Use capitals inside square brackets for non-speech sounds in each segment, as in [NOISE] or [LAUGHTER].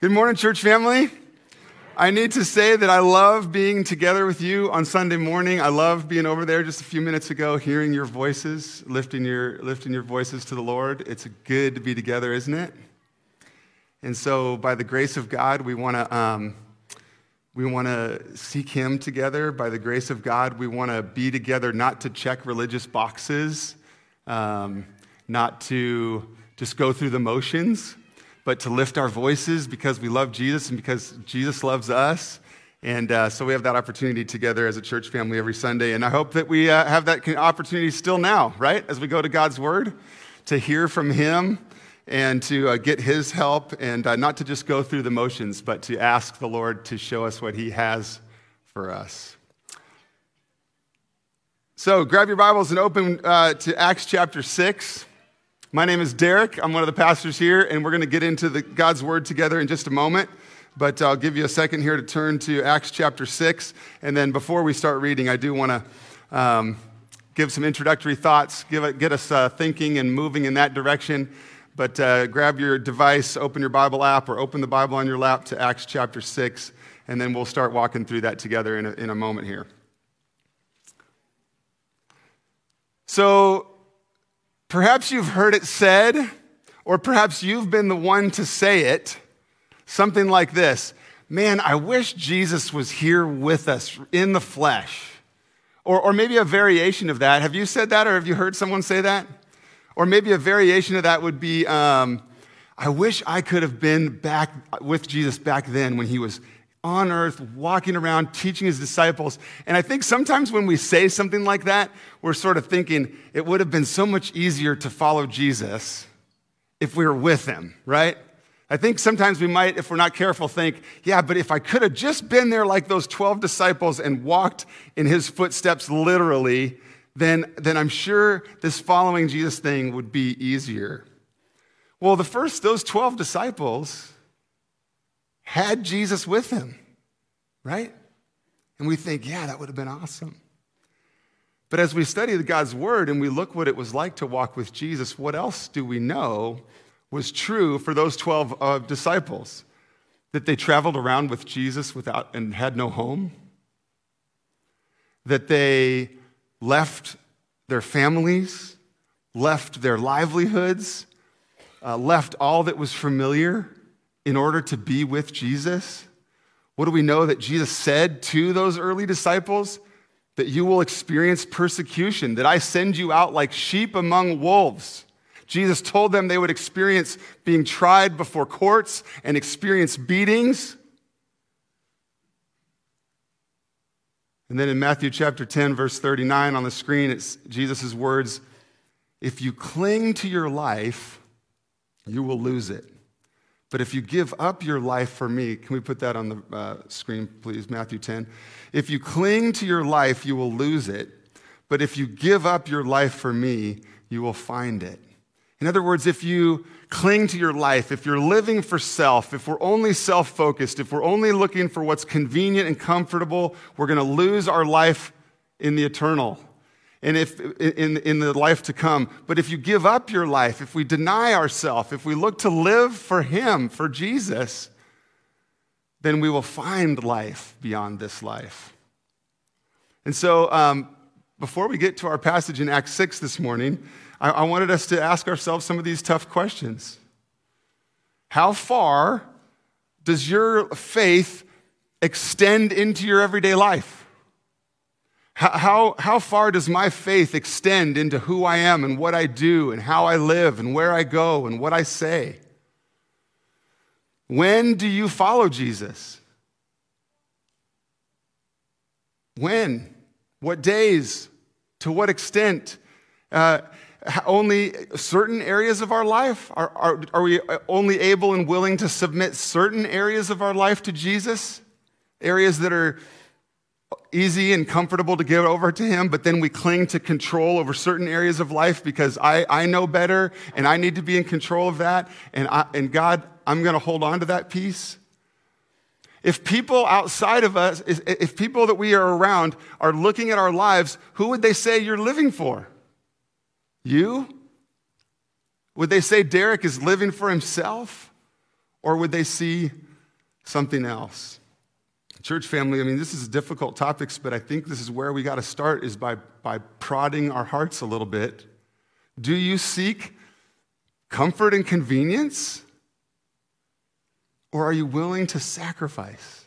Good morning, church family. I need to say that I love being together with you on Sunday morning. I love being over there just a few minutes ago, hearing your voices, lifting your, lifting your voices to the Lord. It's good to be together, isn't it? And so, by the grace of God, we want to um, we want to seek Him together. By the grace of God, we want to be together, not to check religious boxes, um, not to just go through the motions, but to lift our voices because we love Jesus and because Jesus loves us. And uh, so we have that opportunity together as a church family every Sunday. And I hope that we uh, have that opportunity still now, right? As we go to God's Word, to hear from Him and to uh, get His help and uh, not to just go through the motions, but to ask the Lord to show us what He has for us. So grab your Bibles and open uh, to Acts chapter 6. My name is Derek. I'm one of the pastors here, and we're going to get into the, God's Word together in just a moment. But I'll give you a second here to turn to Acts chapter 6. And then before we start reading, I do want to um, give some introductory thoughts, give it, get us uh, thinking and moving in that direction. But uh, grab your device, open your Bible app, or open the Bible on your lap to Acts chapter 6, and then we'll start walking through that together in a, in a moment here. So, Perhaps you've heard it said, or perhaps you've been the one to say it, something like this Man, I wish Jesus was here with us in the flesh. Or, or maybe a variation of that. Have you said that, or have you heard someone say that? Or maybe a variation of that would be um, I wish I could have been back with Jesus back then when he was on earth, walking around, teaching his disciples. And I think sometimes when we say something like that, we're sort of thinking it would have been so much easier to follow Jesus if we were with him, right? I think sometimes we might, if we're not careful, think, yeah, but if I could have just been there like those 12 disciples and walked in his footsteps literally, then, then I'm sure this following Jesus thing would be easier. Well, the first, those 12 disciples, had Jesus with him, right? And we think, yeah, that would have been awesome. But as we study God's word and we look what it was like to walk with Jesus, what else do we know was true for those 12 uh, disciples? That they traveled around with Jesus without and had no home? That they left their families, left their livelihoods, uh, left all that was familiar in order to be with Jesus? What do we know that Jesus said to those early disciples? That you will experience persecution, that I send you out like sheep among wolves. Jesus told them they would experience being tried before courts and experience beatings. And then in Matthew chapter 10, verse 39 on the screen, it's Jesus' words If you cling to your life, you will lose it. But if you give up your life for me, can we put that on the uh, screen, please? Matthew 10. If you cling to your life, you will lose it. But if you give up your life for me, you will find it. In other words, if you cling to your life, if you're living for self, if we're only self focused, if we're only looking for what's convenient and comfortable, we're going to lose our life in the eternal and if in, in the life to come. But if you give up your life, if we deny ourselves, if we look to live for Him, for Jesus, then we will find life beyond this life. And so, um, before we get to our passage in Acts 6 this morning, I, I wanted us to ask ourselves some of these tough questions. How far does your faith extend into your everyday life? How, how, far does my faith extend into who I am and what I do and how I live and where I go and what I say? When do you follow Jesus? When? What days? To what extent? Uh, only certain areas of our life? Are, are, are we only able and willing to submit certain areas of our life to Jesus? Areas that are easy and comfortable to give over to Him, but then we cling to control over certain areas of life because I, I know better and I need to be in control of that. And, I, and God, I'm going to hold on to that piece. If people outside of us, if people that we are around are looking at our lives, who would they say you're living for? You? Would they say Derek is living for himself? Or would they see something else. Church family, I mean, this is difficult topics, but I think this is where we got to start is by, by prodding our hearts a little bit. Do you seek comfort and convenience? Or are you willing to sacrifice?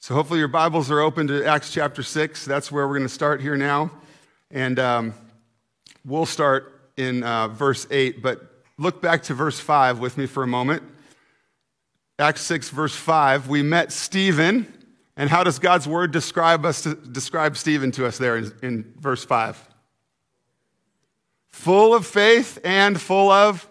So, hopefully, your Bibles are open to Acts chapter 6. That's where we're going to start here now. And um, we'll start in uh, verse 8, but look back to verse 5 with me for a moment. Acts 6, verse 5, we met Stephen. And how does God's word describe us describe Stephen to us there in, in verse 5? Full of faith and full of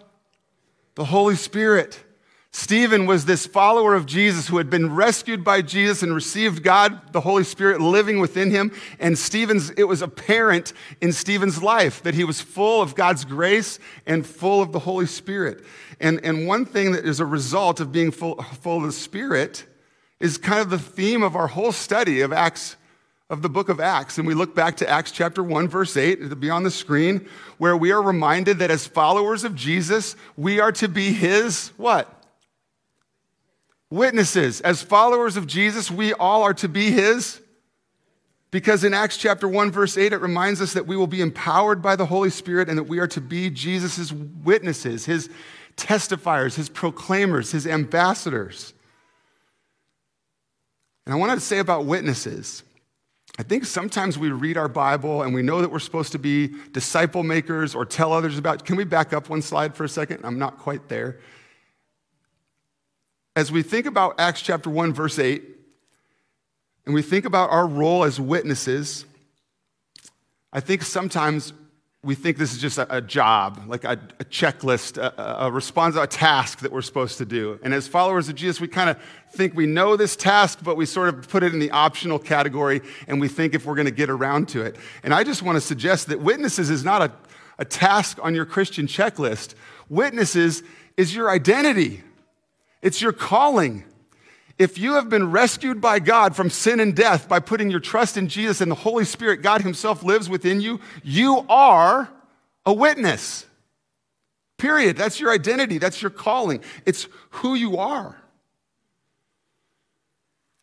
the Holy Spirit. Stephen was this follower of Jesus who had been rescued by Jesus and received God, the Holy Spirit, living within him. And Stephen's, it was apparent in Stephen's life that he was full of God's grace and full of the Holy Spirit. And, and one thing that is a result of being full, full of the Spirit is kind of the theme of our whole study of Acts of the book of Acts. And we look back to Acts chapter 1, verse 8, it'll be on the screen, where we are reminded that as followers of Jesus, we are to be his what? Witnesses. As followers of Jesus, we all are to be his. Because in Acts chapter 1, verse 8, it reminds us that we will be empowered by the Holy Spirit and that we are to be Jesus' witnesses, his testifiers, his proclaimers, his ambassadors. And I wanted to say about witnesses. I think sometimes we read our Bible and we know that we're supposed to be disciple makers or tell others about. Can we back up one slide for a second? I'm not quite there as we think about Acts chapter 1, verse 8, and we think about our role as witnesses, I think sometimes we think this is just a, a job, like a, a checklist, a, a response, a task that we're supposed to do. And as followers of Jesus, we kind of think we know this task, but we sort of put it in the optional category, and we think if we're going to get around to it. And I just want to suggest that witnesses is not a, a task on your Christian checklist. Witnesses is your identity. It's your calling. If you have been rescued by God from sin and death by putting your trust in Jesus and the Holy Spirit, God Himself lives within you, you are a witness. Period. That's your identity. That's your calling. It's who you are.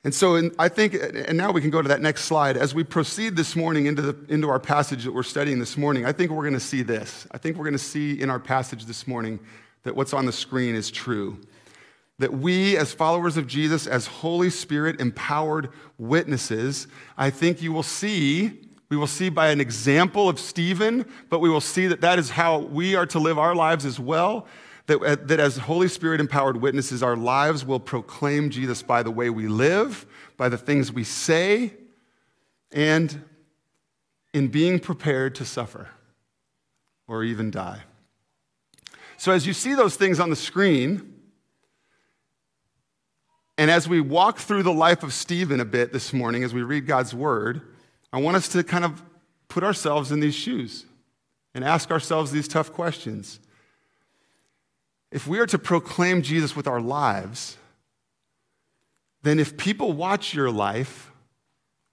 And so in, I think, and now we can go to that next slide. As we proceed this morning into, the, into our passage that we're studying this morning, I think we're going to see this. I think we're going to see in our passage this morning that what's on the screen is true that we, as followers of Jesus, as Holy Spirit empowered witnesses, I think you will see, we will see by an example of Stephen, but we will see that that is how we are to live our lives as well. That, uh, that as Holy Spirit empowered witnesses, our lives will proclaim Jesus by the way we live, by the things we say, and in being prepared to suffer or even die. So, as you see those things on the screen, and as we walk through the life of Stephen a bit this morning, as we read God's word, I want us to kind of put ourselves in these shoes and ask ourselves these tough questions. If we are to proclaim Jesus with our lives, then if people watch your life,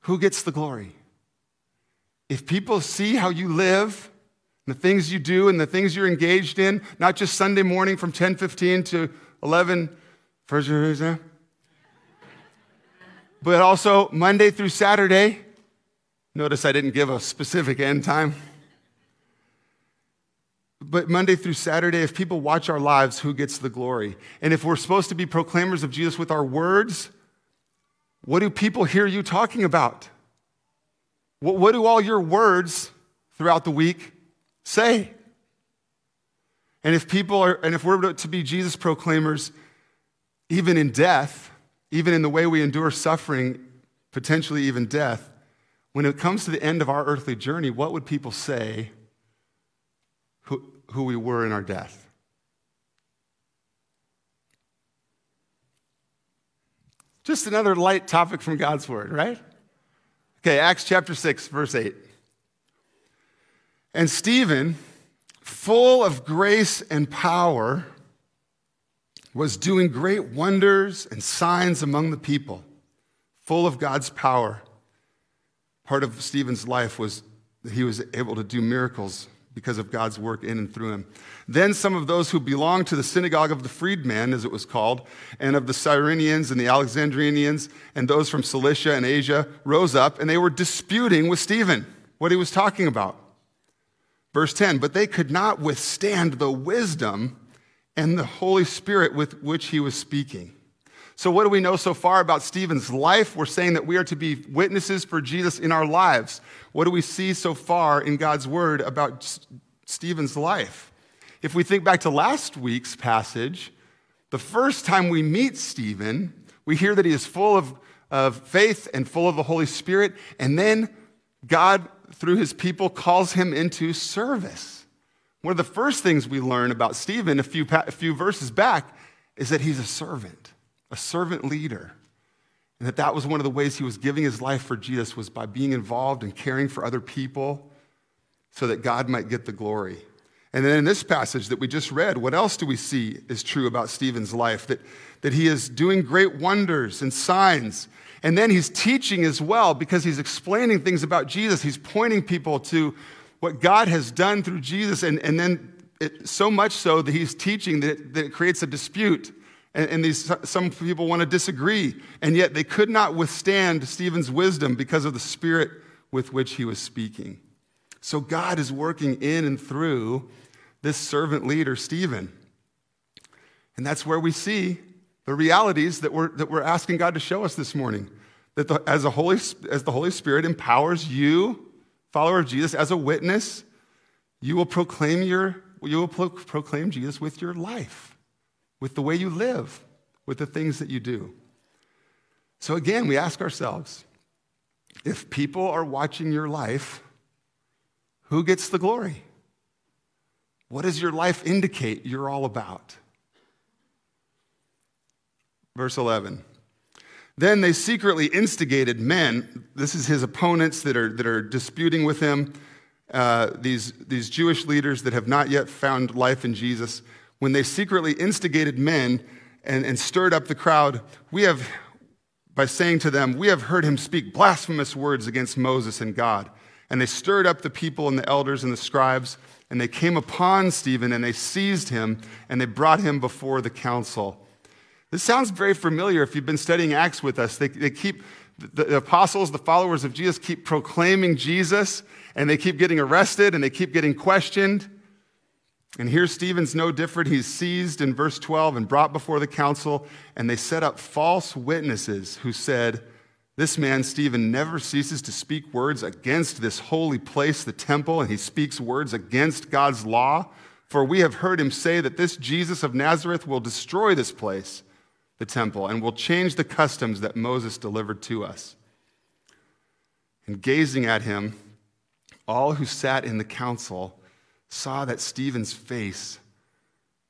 who gets the glory? If people see how you live, the things you do and the things you're engaged in, not just Sunday morning from 10:15 to 11, first but also Monday through Saturday. Notice I didn't give a specific end time. But Monday through Saturday, if people watch our lives, who gets the glory? And if we're supposed to be proclaimers of Jesus with our words, what do people hear you talking about? What, what do all your words throughout the week say? And if people are, and if we're to be Jesus proclaimers, even in death, even in the way we endure suffering, potentially even death, when it comes to the end of our earthly journey, what would people say who, who we were in our death? Just another light topic from God's Word, right? Okay, Acts chapter 6, verse 8. And Stephen, full of grace and power, was doing great wonders and signs among the people, full of God's power. Part of Stephen's life was that he was able to do miracles because of God's work in and through him. Then some of those who belonged to the synagogue of the freedman, as it was called, and of the Cyrenians and the Alexandrians, and those from Cilicia and Asia, rose up, and they were disputing with Stephen what he was talking about. Verse 10 But they could not withstand the wisdom and the Holy Spirit with which he was speaking. So, what do we know so far about Stephen's life? We're saying that we are to be witnesses for Jesus in our lives. What do we see so far in God's word about Stephen's life? If we think back to last week's passage, the first time we meet Stephen, we hear that he is full of, of faith and full of the Holy Spirit, and then God, through his people, calls him into service. One of the first things we learn about Stephen a few, a few verses back is that he's a servant, a servant leader. And that that was one of the ways he was giving his life for Jesus was by being involved and caring for other people so that God might get the glory. And then in this passage that we just read, what else do we see is true about Stephen's life? That, that he is doing great wonders and signs. And then he's teaching as well because he's explaining things about Jesus. He's pointing people to what God has done through Jesus. And, and then it, so much so that he's teaching that, that it creates a dispute and, and these, some people want to disagree, and yet they could not withstand Stephen's wisdom because of the spirit with which he was speaking. So God is working in and through this servant leader, Stephen. And that's where we see the realities that we're, that we're asking God to show us this morning. That the, as, a Holy, as the Holy Spirit empowers you, follower of Jesus, as a witness, you will proclaim, your, you will pro- proclaim Jesus with your life with the way you live, with the things that you do. So again, we ask ourselves if people are watching your life, who gets the glory? What does your life indicate you're all about? Verse 11. Then they secretly instigated men, this is his opponents that are, that are disputing with him, uh, these, these Jewish leaders that have not yet found life in Jesus when they secretly instigated men and, and stirred up the crowd, we have, by saying to them, We have heard him speak blasphemous words against Moses and God. And they stirred up the people and the elders and the scribes, and they came upon Stephen and they seized him and they brought him before the council. This sounds very familiar if you've been studying Acts with us. They, they keep, the, the apostles, the followers of Jesus, keep proclaiming Jesus, and they keep getting arrested and they keep getting questioned. And here Stephen's no different. He's seized in verse 12 and brought before the council, and they set up false witnesses who said, This man, Stephen, never ceases to speak words against this holy place, the temple, and he speaks words against God's law. For we have heard him say that this Jesus of Nazareth will destroy this place, the temple, and will change the customs that Moses delivered to us. And gazing at him, all who sat in the council, saw that Stephen's face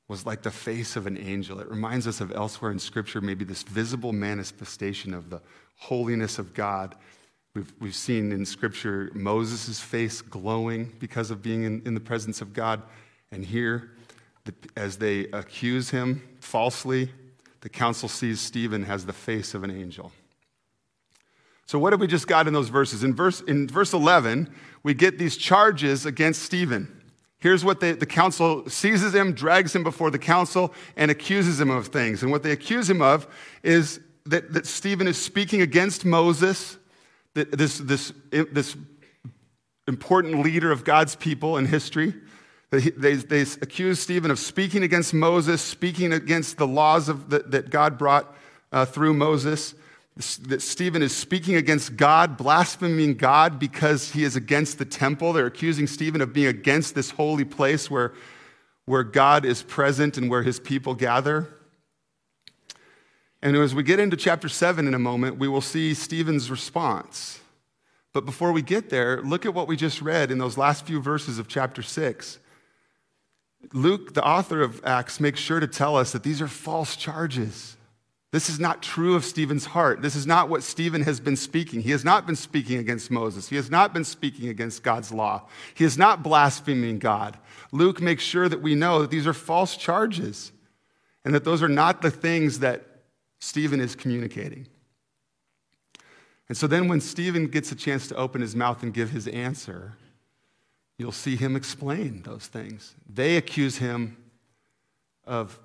was like the face of an angel. It reminds us of elsewhere in Scripture, maybe this visible manifestation of the holiness of God. We've, we've seen in Scripture Moses' face glowing because of being in, in the presence of God. And here, the, as they accuse him falsely, the council sees Stephen has the face of an angel. So, what have we just got in those verses? In verse, in verse 11, we get these charges against Stephen. Here's what they, the council seizes him, drags him before the council, and accuses him of things. And what they accuse him of is that, that Stephen is speaking against Moses, this, this, this important leader of God's people in history. They, they, accuse Stephen of speaking against Moses, speaking against the laws of, that, that God brought uh, through Moses that Stephen is speaking against God, blaspheming God because he is against the temple. They're accusing Stephen of being against this holy place where, where God is present and where his people gather. And as we get into chapter 7 in a moment, we will see Stephen's response. But before we get there, look at what we just read in those last few verses of chapter 6. Luke, the author of Acts, makes sure to tell us that these are false charges. This is not true of Stephen's heart. This is not what Stephen has been speaking. He has not been speaking against Moses. He has not been speaking against God's law. He is not blaspheming God. Luke makes sure that we know that these are false charges and that those are not the things that Stephen is communicating. And so then when Stephen gets a chance to open his mouth and give his answer, you'll see him explain those things. They accuse him of,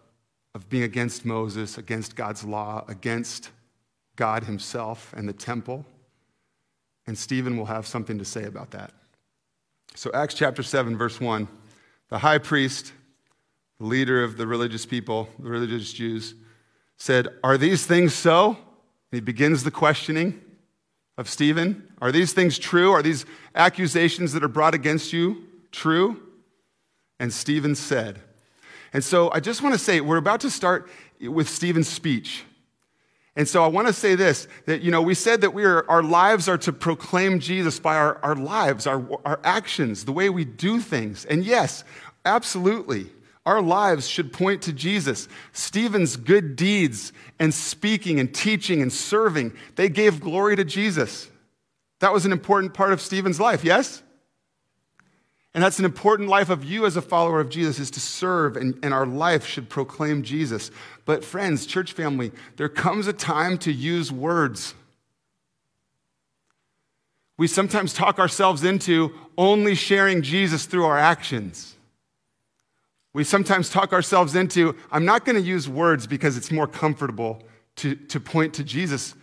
of being against Moses, against God's law, against God himself and the temple. And Stephen will have something to say about that. So, Acts chapter 7, verse 1 the high priest, the leader of the religious people, the religious Jews, said, Are these things so? And he begins the questioning of Stephen. Are these things true? Are these accusations that are brought against you true? And Stephen said, and so I just want to say, we're about to start with Stephen's speech. And so I want to say this that, you know, we said that we are, our lives are to proclaim Jesus by our, our lives, our, our actions, the way we do things. And yes, absolutely, our lives should point to Jesus. Stephen's good deeds and speaking and teaching and serving, they gave glory to Jesus. That was an important part of Stephen's life, yes? And that's an important life of you as a follower of Jesus is to serve, and, and our life should proclaim Jesus. But, friends, church family, there comes a time to use words. We sometimes talk ourselves into only sharing Jesus through our actions. We sometimes talk ourselves into, I'm not going to use words because it's more comfortable to, to point to Jesus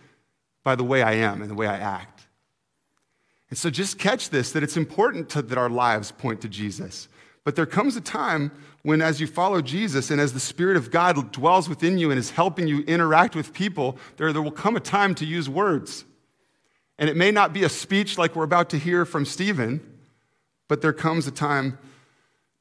by the way I am and the way I act. And so just catch this that it's important to, that our lives point to Jesus. But there comes a time when, as you follow Jesus and as the Spirit of God dwells within you and is helping you interact with people, there, there will come a time to use words. And it may not be a speech like we're about to hear from Stephen, but there comes a time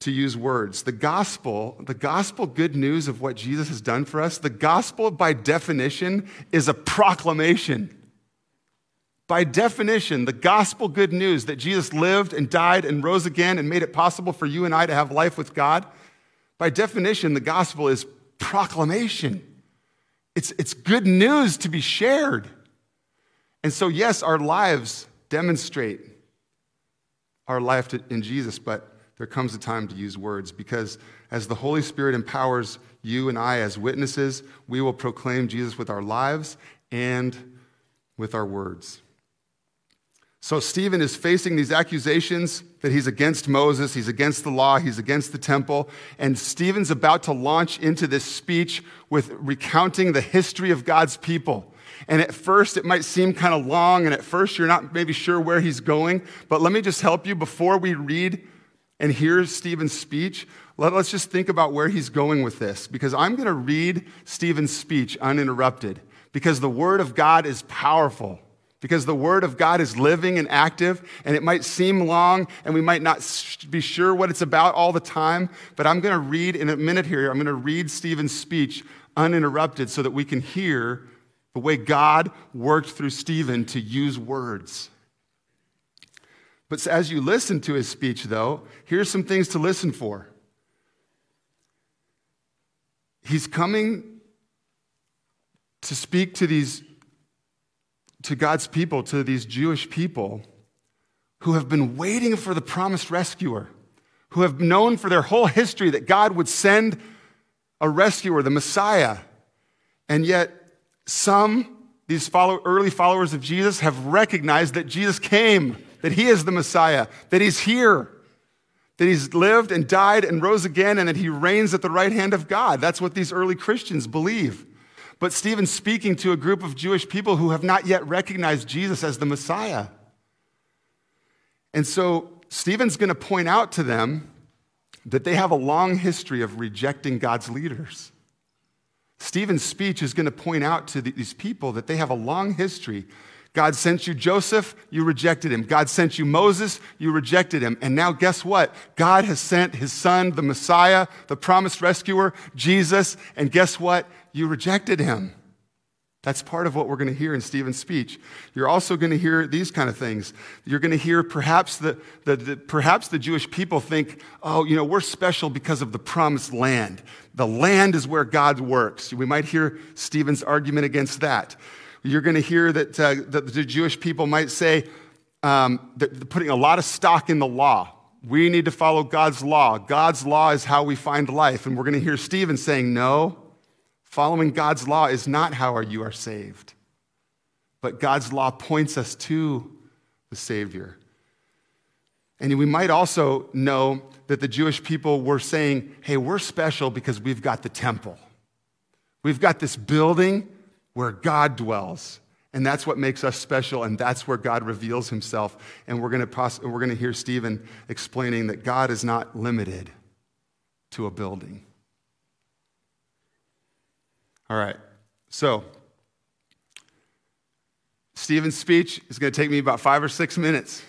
to use words. The gospel, the gospel good news of what Jesus has done for us, the gospel by definition is a proclamation. By definition, the gospel good news that Jesus lived and died and rose again and made it possible for you and I to have life with God, by definition, the gospel is proclamation. It's, it's good news to be shared. And so, yes, our lives demonstrate our life in Jesus, but there comes a time to use words because as the Holy Spirit empowers you and I as witnesses, we will proclaim Jesus with our lives and with our words. So, Stephen is facing these accusations that he's against Moses, he's against the law, he's against the temple. And Stephen's about to launch into this speech with recounting the history of God's people. And at first, it might seem kind of long, and at first, you're not maybe sure where he's going. But let me just help you before we read and hear Stephen's speech, let, us just think about where he's going with this, because I'm going to read Stephen's speech uninterrupted, because the Word of God is powerful, because the Word of God is living and active, and it might seem long, and we might not be sure what it's about all the time, but I'm going to read in a minute here, I'm going to read Stephen's speech uninterrupted so that we can hear the way God worked through Stephen to use words. But as you listen to his speech, though, here's some things to listen for. He's coming to speak to these to God's people, to these Jewish people who have been waiting for the promised rescuer, who have known for their whole history that God would send a rescuer, the Messiah. And yet, some, these follow, early followers of Jesus, have recognized that Jesus came that he is the Messiah, that he's here, that he's lived and died and rose again, and that he reigns at the right hand of God. That's what these early Christians believe. But Stephen's speaking to a group of Jewish people who have not yet recognized Jesus as the Messiah. And so Stephen's going to point out to them that they have a long history of rejecting God's leaders. Stephen's speech is going to point out to these people that they have a long history God sent you Joseph, you rejected him. God sent you Moses, you rejected him. And now, guess what? God has sent his son, the Messiah, the promised rescuer, Jesus, and guess what? You rejected him. That's part of what we're going to hear in Stephen's speech. You're also going to hear these kind of things. You're going to hear perhaps the, the, the, perhaps the Jewish people think, oh, you know, we're special because of the promised land. The land is where God works. We might hear Stephen's argument against that. You're going to hear that, uh, the Jewish people might say um, that they're putting a lot of stock in the law. We need to follow God's law. God's law is how we find life. And we're going to hear Stephen saying, no, following God's law is not how you are saved. But God's law points us to the Savior. And we might also know that the Jewish people were saying, hey, we're special because we've got the temple. We've got this building where God dwells. And that's what makes us special, and that's where God reveals himself. And we're going going to hear Stephen explaining that God is not limited to a building. All right, so Stephen's speech is going to take me about five or six minutes,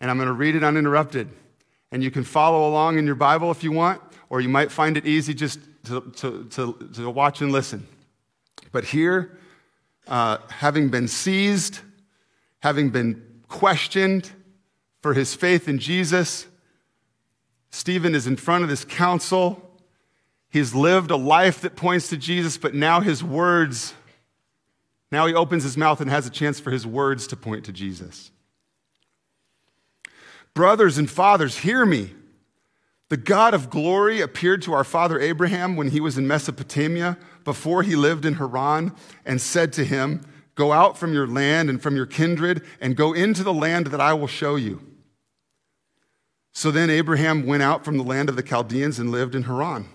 and I'm going to read it uninterrupted. And you can follow along in your Bible if you want, or you might find it easy just to, to, to, to watch and listen. But here, uh, having been seized, having been questioned for his faith in Jesus, Stephen is in front of this council. He's lived a life that points to Jesus, but now his words, now he opens his mouth and has a chance for his words to point to Jesus. Brothers and fathers, hear me. The God of glory appeared to our father Abraham when he was in Mesopotamia before he lived in Haran and said to him, Go out from your land and from your kindred and go into the land that I will show you. So then Abraham went out from the land of the Chaldeans and lived in Haran.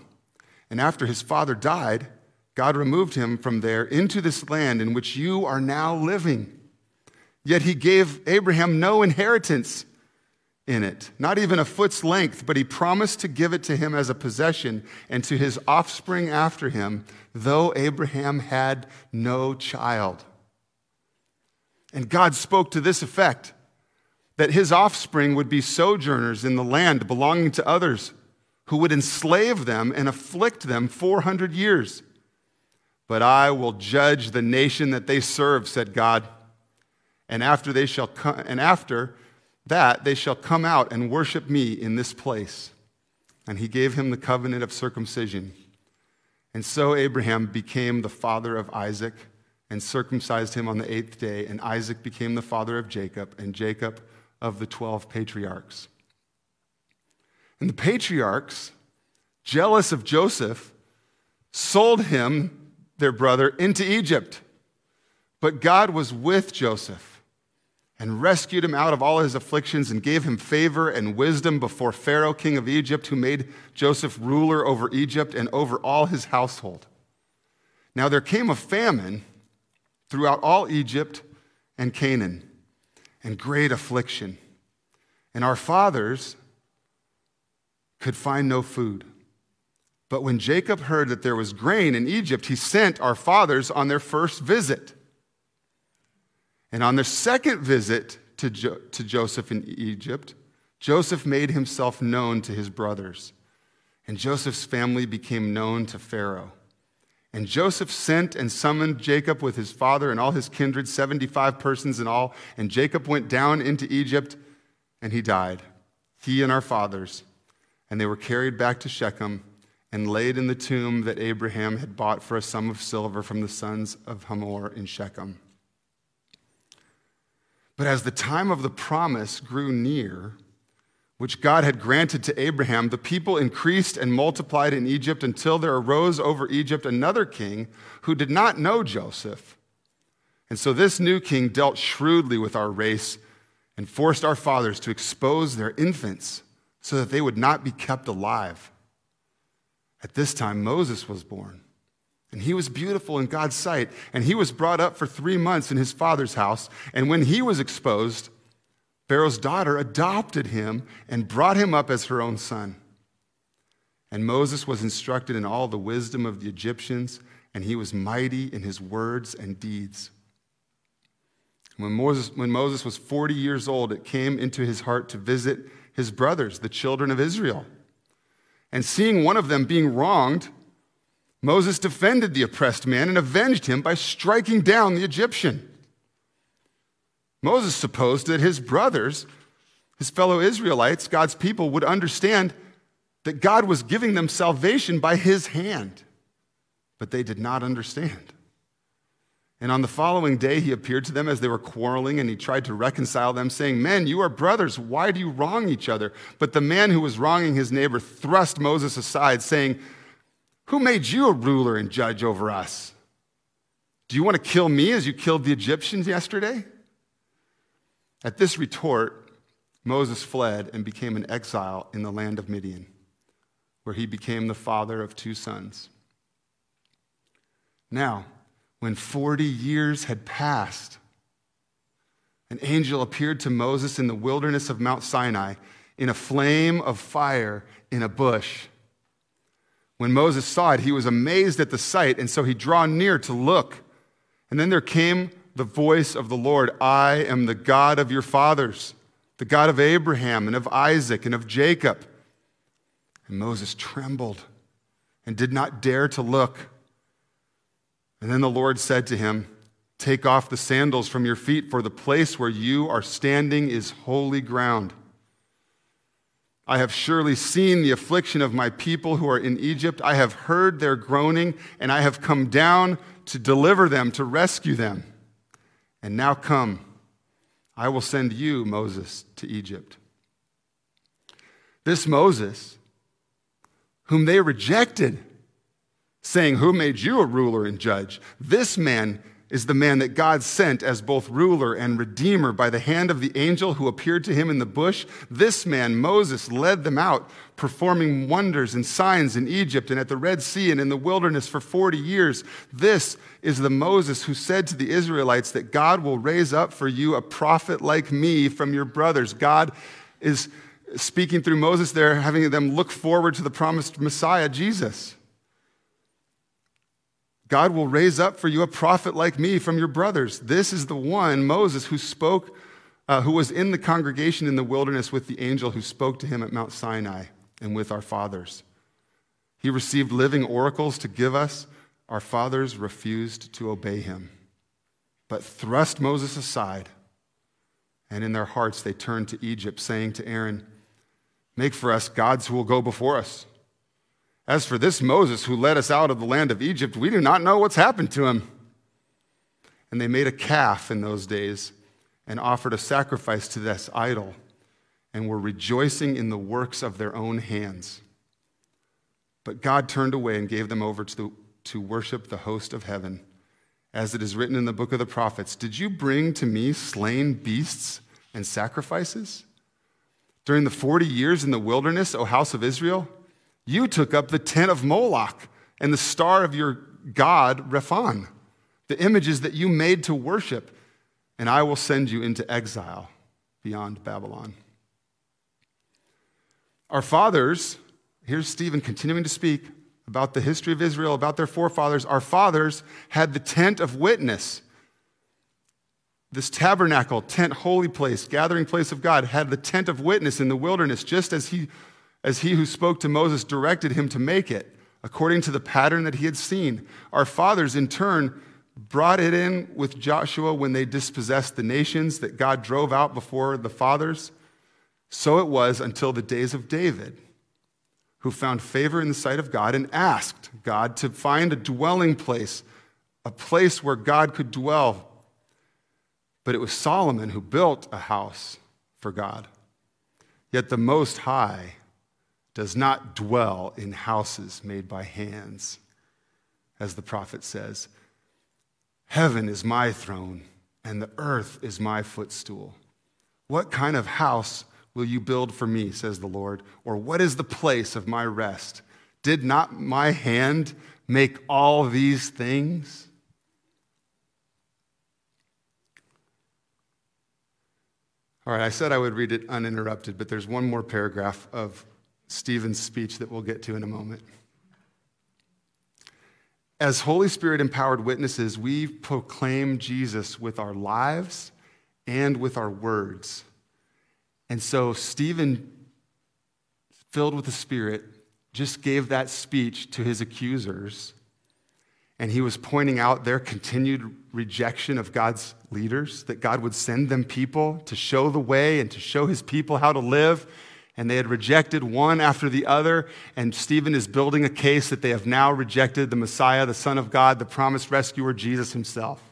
And after his father died, God removed him from there into this land in which you are now living. Yet he gave Abraham no inheritance in it, not even a foot's length, but he promised to give it to him as a possession and to his offspring after him, though Abraham had no child. And God spoke to this effect that his offspring would be sojourners in the land belonging to others, who would enslave them and afflict them 400 years. But I will judge the nation that they serve, said God. And after they shall come, and after that they shall come out and worship me in this place. And he gave him the covenant of circumcision. And so Abraham became the father of Isaac and circumcised him on the eighth day. And Isaac became the father of Jacob, and Jacob of the 12 patriarchs. And the patriarchs, jealous of Joseph, sold him, their brother, into Egypt. But God was with Joseph and rescued him out of all his afflictions and gave him favor and wisdom before Pharaoh, king of Egypt, who made Joseph ruler over Egypt and over all his household. Now there came a famine throughout all Egypt and Canaan, and great affliction. And our fathers could find no food. But when Jacob heard that there was grain in Egypt, he sent our fathers on their first visit. And on their second visit to, jo- to Joseph in Egypt, Joseph made himself known to his brothers. And Joseph's family became known to Pharaoh. And Joseph sent and summoned Jacob with his father and all his kindred, 75 persons in all. And Jacob went down into Egypt, and he died, he and our fathers. And they were carried back to Shechem and laid in the tomb that Abraham had bought for a sum of silver from the sons of Hamor in Shechem. But as the time of the promise grew near, which God had granted to Abraham, the people increased and multiplied in Egypt until there arose over Egypt another king who did not know Joseph. And so this new king dealt shrewdly with our race and forced our fathers to expose their infants so that they would not be kept alive. At this time, Moses was born. And he was beautiful in God's sight. And he was brought up for three months in his father's house. And when he was exposed, Pharaoh's daughter adopted him and brought him up as her own son. And Moses was instructed in all the wisdom of the Egyptians, and he was mighty in his words and deeds. When Moses, when Moses was 40 years old, it came into his heart to visit his brothers, the children of Israel. And seeing one of them being wronged, Moses defended the oppressed man and avenged him by striking down the Egyptian. Moses supposed that his brothers, his fellow Israelites, God's people, would understand that God was giving them salvation by his hand. But they did not understand. And on the following day, he appeared to them as they were quarreling, and he tried to reconcile them, saying, Men, you are brothers. Why do you wrong each other? But the man who was wronging his neighbor thrust Moses aside, saying, who made you a ruler and judge over us? Do you want to kill me as you killed the Egyptians yesterday? At this retort, Moses fled and became an exile in the land of Midian, where he became the father of two sons. Now, when 40 years had passed, an angel appeared to Moses in the wilderness of Mount Sinai in a flame of fire in a bush. When Moses saw it, he was amazed at the sight, and so he drew near to look. And then there came the voice of the Lord I am the God of your fathers, the God of Abraham and of Isaac and of Jacob. And Moses trembled and did not dare to look. And then the Lord said to him, Take off the sandals from your feet, for the place where you are standing is holy ground. I have surely seen the affliction of my people who are in Egypt. I have heard their groaning, and I have come down to deliver them, to rescue them. And now come, I will send you, Moses, to Egypt. This Moses, whom they rejected, saying, Who made you a ruler and judge? This man is the man that God sent as both ruler and redeemer by the hand of the angel who appeared to him in the bush. This man, Moses, led them out, performing wonders and signs in Egypt and at the Red Sea and in the wilderness for 40 years. This is the Moses who said to the Israelites that God will raise up for you a prophet like me from your brothers. God is speaking through Moses there, having them look forward to the promised Messiah, Jesus. God will raise up for you a prophet like me from your brothers. This is the one, Moses, who spoke, uh, who was in the congregation in the wilderness with the angel who spoke to him at Mount Sinai and with our fathers. He received living oracles to give us. Our fathers refused to obey him, but thrust Moses aside. And in their hearts they turned to Egypt, saying to Aaron, Make for us gods who will go before us. As for this Moses who led us out of the land of Egypt, we do not know what's happened to him. And they made a calf in those days and offered a sacrifice to this idol and were rejoicing in the works of their own hands. But God turned away and gave them over to, to worship the host of heaven. As it is written in the book of the prophets Did you bring to me slain beasts and sacrifices? During the 40 years in the wilderness, O house of Israel, you took up the tent of Moloch and the star of your god, Rephan, the images that you made to worship, and I will send you into exile beyond Babylon. Our fathers, here's Stephen continuing to speak about the history of Israel, about their forefathers. Our fathers had the tent of witness. This tabernacle, tent, holy place, gathering place of God, had the tent of witness in the wilderness, just as he as he who spoke to Moses directed him to make it, according to the pattern that he had seen. Our fathers, in turn, brought it in with Joshua when they dispossessed the nations that God drove out before the fathers. So it was until the days of David, who found favor in the sight of God and asked God to find a dwelling place, a place where God could dwell. But it was Solomon who built a house for God. Yet the Most High does not dwell in houses made by hands, as the prophet says. Heaven is my throne, and the earth is my footstool. What kind of house will you build for me, says the Lord? Or what is the place of my rest? Did not my hand make all these things? All right, I said I would read it uninterrupted, but there's one more paragraph of Stephen's speech that we'll get to in a moment. As Holy Spirit empowered witnesses, we proclaim Jesus with our lives and with our words. And so, Stephen, filled with the Spirit, just gave that speech to his accusers. And he was pointing out their continued rejection of God's leaders, that God would send them people to show the way and to show his people how to live and they had rejected one after the other. And Stephen is building a case that they have now rejected the Messiah, the Son of God, the promised rescuer, Jesus himself.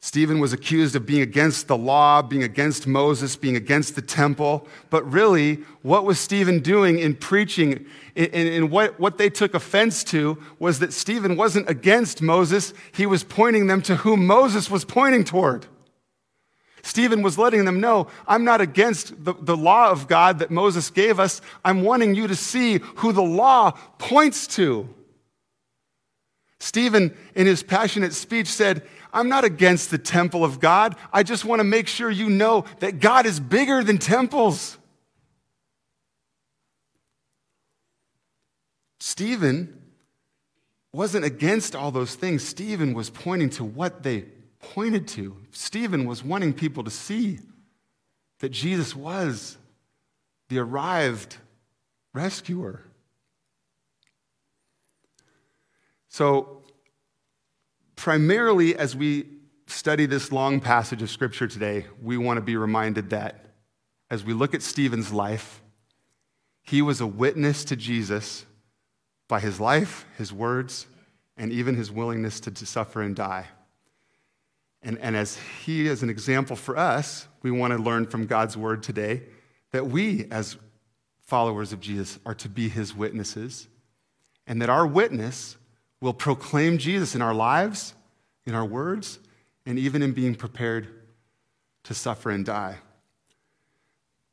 Stephen was accused of being against the law, being against Moses, being against the temple. But really, what was Stephen doing in preaching? And what, what they took offense to was that Stephen wasn't against Moses, he was pointing them to whom Moses was pointing toward. Stephen was letting them know, I'm not against the, the law of God that Moses gave us. I'm wanting you to see who the law points to. Stephen, in his passionate speech, said, I'm not against the temple of God. I just want to make sure you know that God is bigger than temples. Stephen wasn't against all those things. Stephen was pointing to what they pointed to. Stephen was wanting people to see that Jesus was the arrived rescuer. So, primarily, as we study this long passage of Scripture today, we want to be reminded that as we look at Stephen's life, he was a witness to Jesus by his life, his words, and even his willingness to, suffer and die. And, and as he is an example for us, we want to learn from God's word today that we, as followers of Jesus, are to be his witnesses, and that our witness will proclaim Jesus in our lives, in our words, and even in being prepared to suffer and die.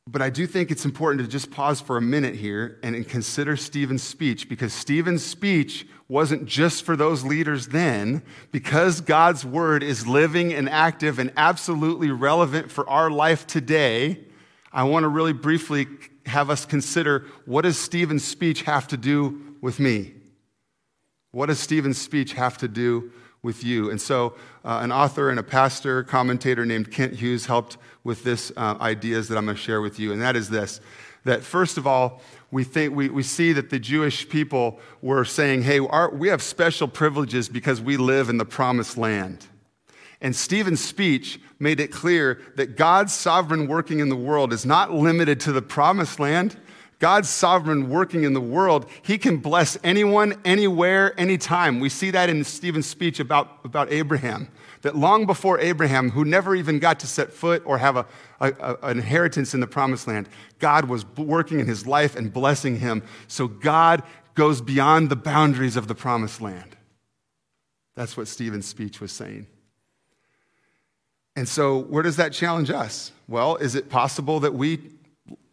But I do think it's important to just pause for a minute here and consider Stephen's speech because Stephen's speech wasn't just for those leaders then. Because God's word is living and active and absolutely relevant for our life today, I want to really briefly have us consider what does Stephen's speech have to do with me? What does Stephen's speech have to do with you? And so, uh, an author and a pastor, commentator named Kent Hughes helped with this uh, ideas that I'm going to share with you, and that is this that first of all, we, think, we, we see that the Jewish people were saying, hey, our, we have special privileges because we live in the promised land. And Stephen's speech made it clear that God's sovereign working in the world is not limited to the promised land. God's sovereign working in the world, he can bless anyone, anywhere, anytime. We see that in Stephen's speech about, about Abraham that long before Abraham, who never even got to set foot or have a, a, an inheritance in the promised land, God was working in his life and blessing him. So God goes beyond the boundaries of the promised land. That's what Stephen's speech was saying. And so, where does that challenge us? Well, is it possible that we,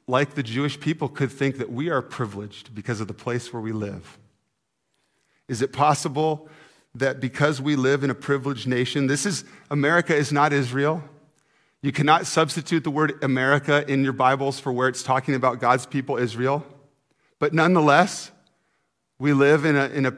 like the Jewish people, could think that we are privileged because of the place where we live? Is it possible that because we live in a privileged nation, this is America is not Israel. You cannot substitute the word America in your Bibles for where it's talking about God's people, Israel. But nonetheless, we live in a, in a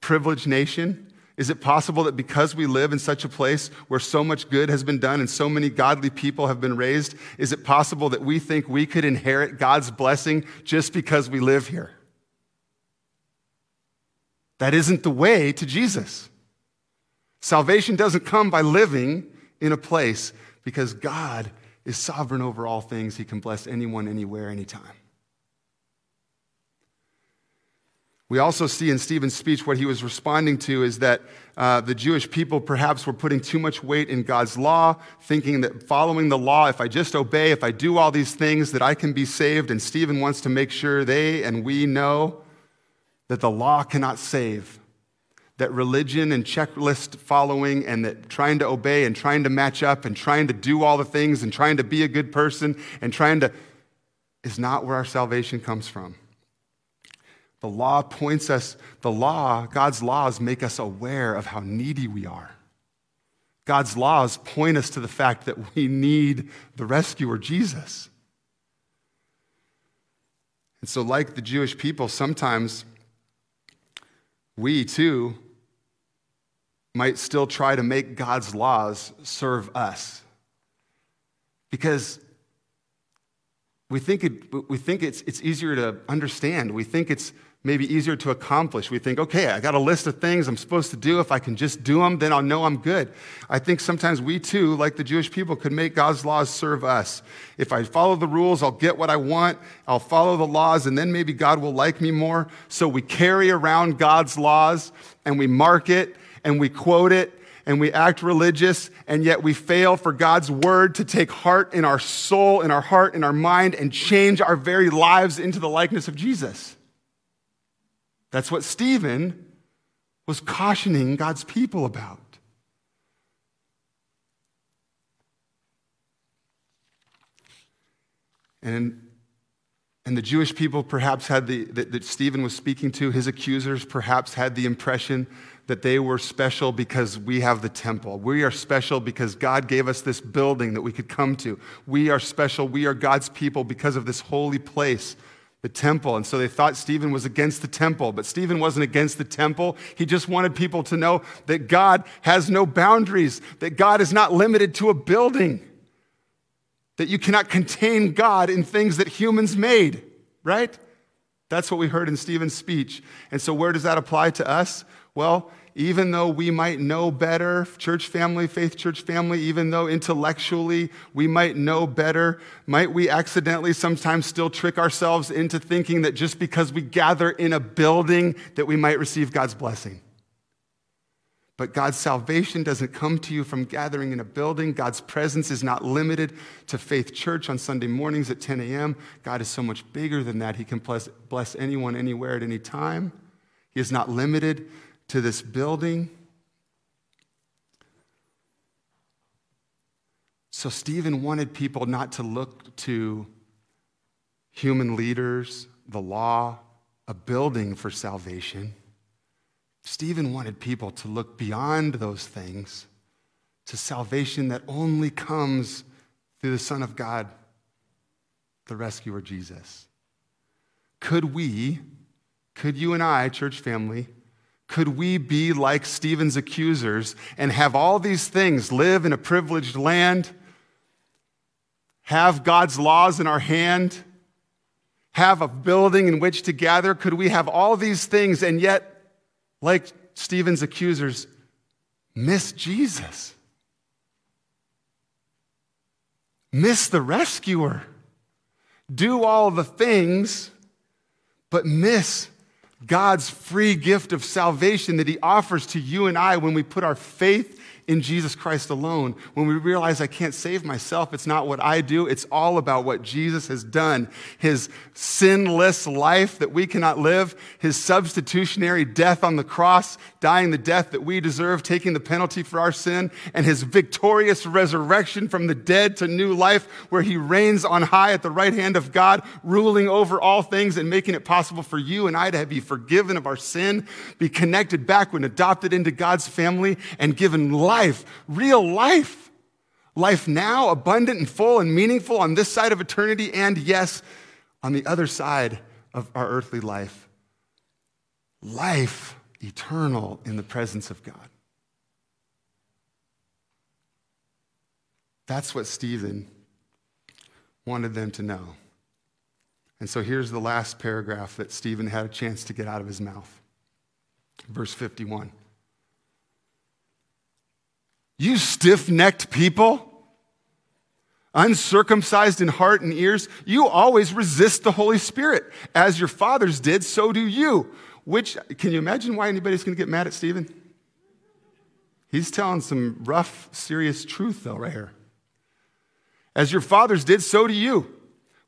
privileged nation. Is it possible that because we live in such a place where so much good has been done and so many godly people have been raised, is it possible that we think we could inherit God's blessing just because we live here? That isn't the way to Jesus. Salvation doesn't come by living in a place because God is sovereign over all things. He can bless anyone, anywhere, anytime. We also see in Stephen's speech what he was responding to is that uh, the Jewish people perhaps were putting too much weight in God's law, thinking that following the law, if I just obey, if I do all these things, that I can be saved. And Stephen wants to make sure they and we know that the law cannot save, that religion and checklist following and that trying to obey and trying to match up and trying to do all the things and trying to be a good person and trying to is not where our salvation comes from. The law points us, the law, God's laws make us aware of how needy we are. God's laws point us to the fact that we need the rescuer, Jesus. And so, like the Jewish people, sometimes we too might still try to make God's laws serve us. Because we think, it, we think it's, it's easier to understand. We think it's maybe easier to accomplish. We think, okay, I got a list of things I'm supposed to do. If I can just do them, then I'll know I'm good. I think sometimes we too, like the Jewish people, could make God's laws serve us. If I follow the rules, I'll get what I want. I'll follow the laws, and then maybe God will like me more. So we carry around God's laws and we mark it and we quote it and we act religious, and yet we fail for God's word to take heart in our soul, in our heart, in our mind, and change our very lives into the likeness of Jesus. That's what Stephen was cautioning God's people about. And, and the Jewish people perhaps had the, that, that Stephen was speaking to, his accusers perhaps had the impression that they were special because we have the temple. We are special because God gave us this building that we could come to. We are special. We are God's people because of this holy place, the temple. And so they thought Stephen was against the temple, but Stephen wasn't against the temple. He just wanted people to know that God has no boundaries, that God is not limited to a building, that you cannot contain God in things that humans made, right? That's what we heard in Stephen's speech. And so, where does that apply to us? Well, even though we might know better, church family, faith church family, even though intellectually we might know better, might we accidentally sometimes still trick ourselves into thinking that just because we gather in a building that we might receive God's blessing? But God's salvation doesn't come to you from gathering in a building. God's presence is not limited to Faith Church on Sunday mornings at 10 a.m. God is so much bigger than that. He can bless, anyone, anywhere, at any time. He is not limited to this building. So, Stephen wanted people not to look to human leaders, the law, a building for salvation. Stephen wanted people to look beyond those things to salvation that only comes through the Son of God, the rescuer Jesus. Could we, could you and I, church family, could we be like Stephen's accusers and have all these things, live in a privileged land, have God's laws in our hand, have a building in which to gather? Could we have all these things and yet, like Stephen's accusers, miss Jesus? Miss the rescuer? Do all the things, but miss God's free gift of salvation that He offers to you and I when we put our faith in Jesus Christ alone. When we realize I can't save myself, it's not what I do, it's all about what Jesus has done. His sinless life that we cannot live, his substitutionary death on the cross, dying the death that we deserve, taking the penalty for our sin, and his victorious resurrection from the dead to new life, where he reigns on high at the right hand of God, ruling over all things and making it possible for you and I to be forgiven of our sin, be connected back when adopted into God's family, and given life life, real life. Life now, abundant and full and meaningful on this side of eternity, and yes, on the other side of our earthly life. Life eternal in the presence of God. That's what Stephen wanted them to know. And so here's the last paragraph that Stephen had a chance to get out of his mouth. Verse 51. You stiff necked people, uncircumcised in heart and ears, you always resist the Holy Spirit. As your fathers did, so do you. Which, can you imagine why anybody's going to get mad at Stephen? He's telling some rough, serious truth, though, right here. As your fathers did, so do you.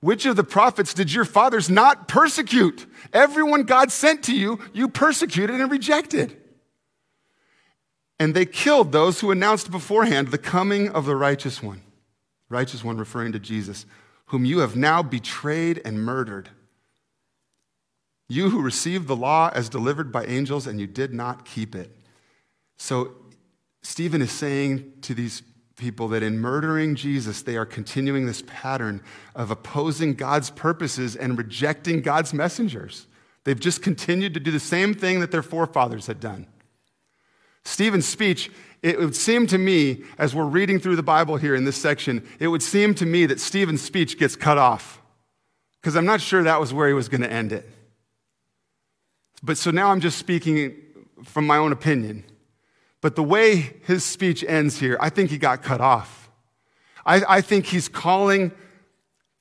Which of the prophets did your fathers not persecute? Everyone God sent to you, you persecuted and rejected. And they killed those who announced beforehand the coming of the righteous one. Righteous one referring to Jesus, whom you have now betrayed and murdered. You who received the law as delivered by angels and you did not keep it. So Stephen is saying to these people that in murdering Jesus, they are continuing this pattern of opposing God's purposes and rejecting God's messengers. They've just continued to do the same thing that their forefathers had done. Stephen's speech, it would seem to me, as we're reading through the Bible here in this section, it would seem to me that Stephen's speech gets cut off because I'm not sure that was where he was going to end it. But so now I'm just speaking from my own opinion. But the way his speech ends here, I think he got cut off. I, I think he's calling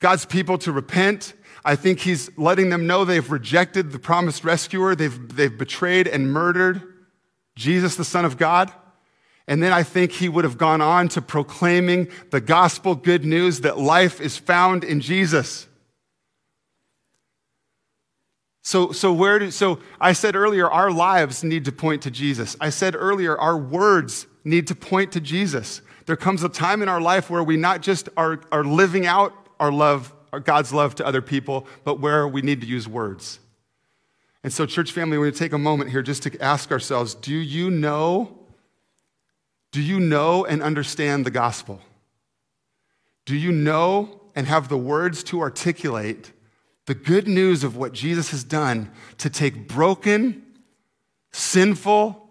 God's people to repent. I think he's letting them know they've rejected the promised rescuer, they've, they've betrayed and murdered. Jesus, the Son of God. And then I think he would have gone on to proclaiming the gospel good news that life is found in Jesus. So, so where do, so I said earlier, our lives need to point to Jesus. I said earlier, our words need to point to Jesus. There comes a time in our life where we not just are, are living out our love our God's love to other people, but where we need to use words. And so, church family, we're going to take a moment here just to ask ourselves do you know? Do you know and understand the gospel? Do you know and have the words to articulate the good news of what Jesus has done to take broken, sinful,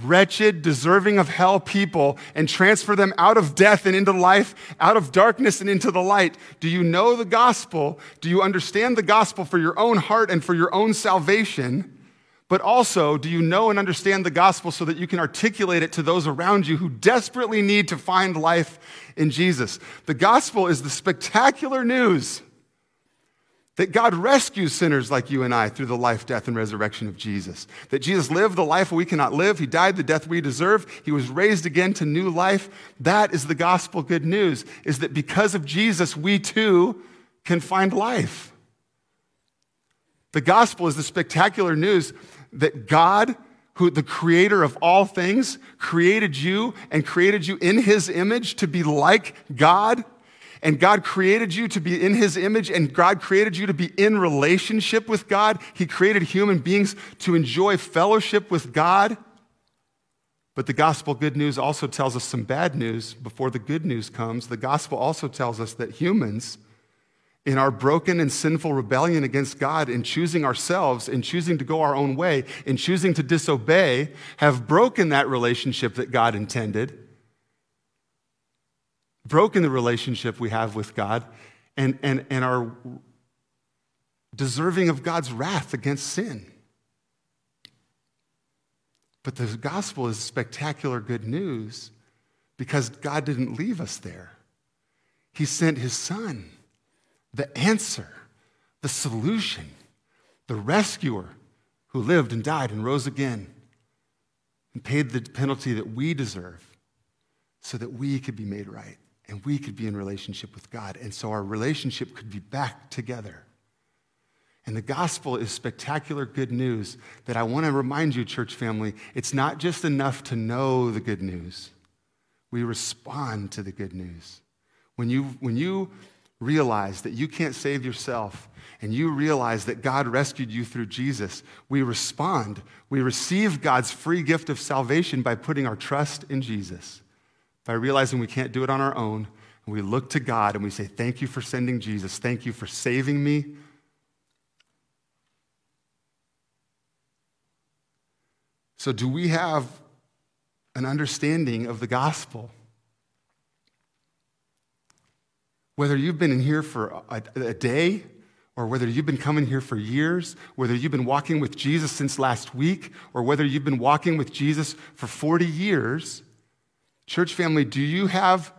wretched, deserving of hell people and transfer them out of death and into life, out of darkness and into the light? Do you know the gospel? Do you understand the gospel for your own heart and for your own salvation? But also, do you know and understand the gospel so that you can articulate it to those around you who desperately need to find life in Jesus? The gospel is the spectacular news that God rescues sinners like you and I through the life, death, and resurrection of Jesus. That Jesus lived the life we cannot live. He died the death we deserve. He was raised again to new life. That is the gospel good news, is that because of Jesus, we too can find life. The gospel is the spectacular news that God, who the creator of all things, created you and created you in his image to be like God and God created you to be in his image, and God created you to be in relationship with God. He created human beings to enjoy fellowship with God. But the gospel good news also tells us some bad news before the good news comes. The gospel also tells us that humans, in our broken and sinful rebellion against God, in choosing ourselves, in choosing to go our own way, in choosing to disobey, have broken that relationship that God intended broken the relationship we have with God and, and, and are deserving of God's wrath against sin. But the gospel is spectacular good news because God didn't leave us there. He sent his son, the answer, the solution, the rescuer who lived and died and rose again and paid the penalty that we deserve so that we could be made right and we could be in relationship with God. And so our relationship could be back together. And the gospel is spectacular good news that I want to remind you, church family, it's not just enough to know the good news. We respond to the good news. When you, when you realize that you can't save yourself and you realize that God rescued you through Jesus, we respond. We receive God's free gift of salvation by putting our trust in Jesus by realizing we can't do it on our own. And we look to God and we say, Thank you for sending Jesus. Thank you for saving me. So, do we have an understanding of the gospel? Whether you've been in here for a, a, day, or whether you've been coming here for years, whether you've been walking with Jesus since last week, or whether you've been walking with Jesus for 40 years, Church family, do you have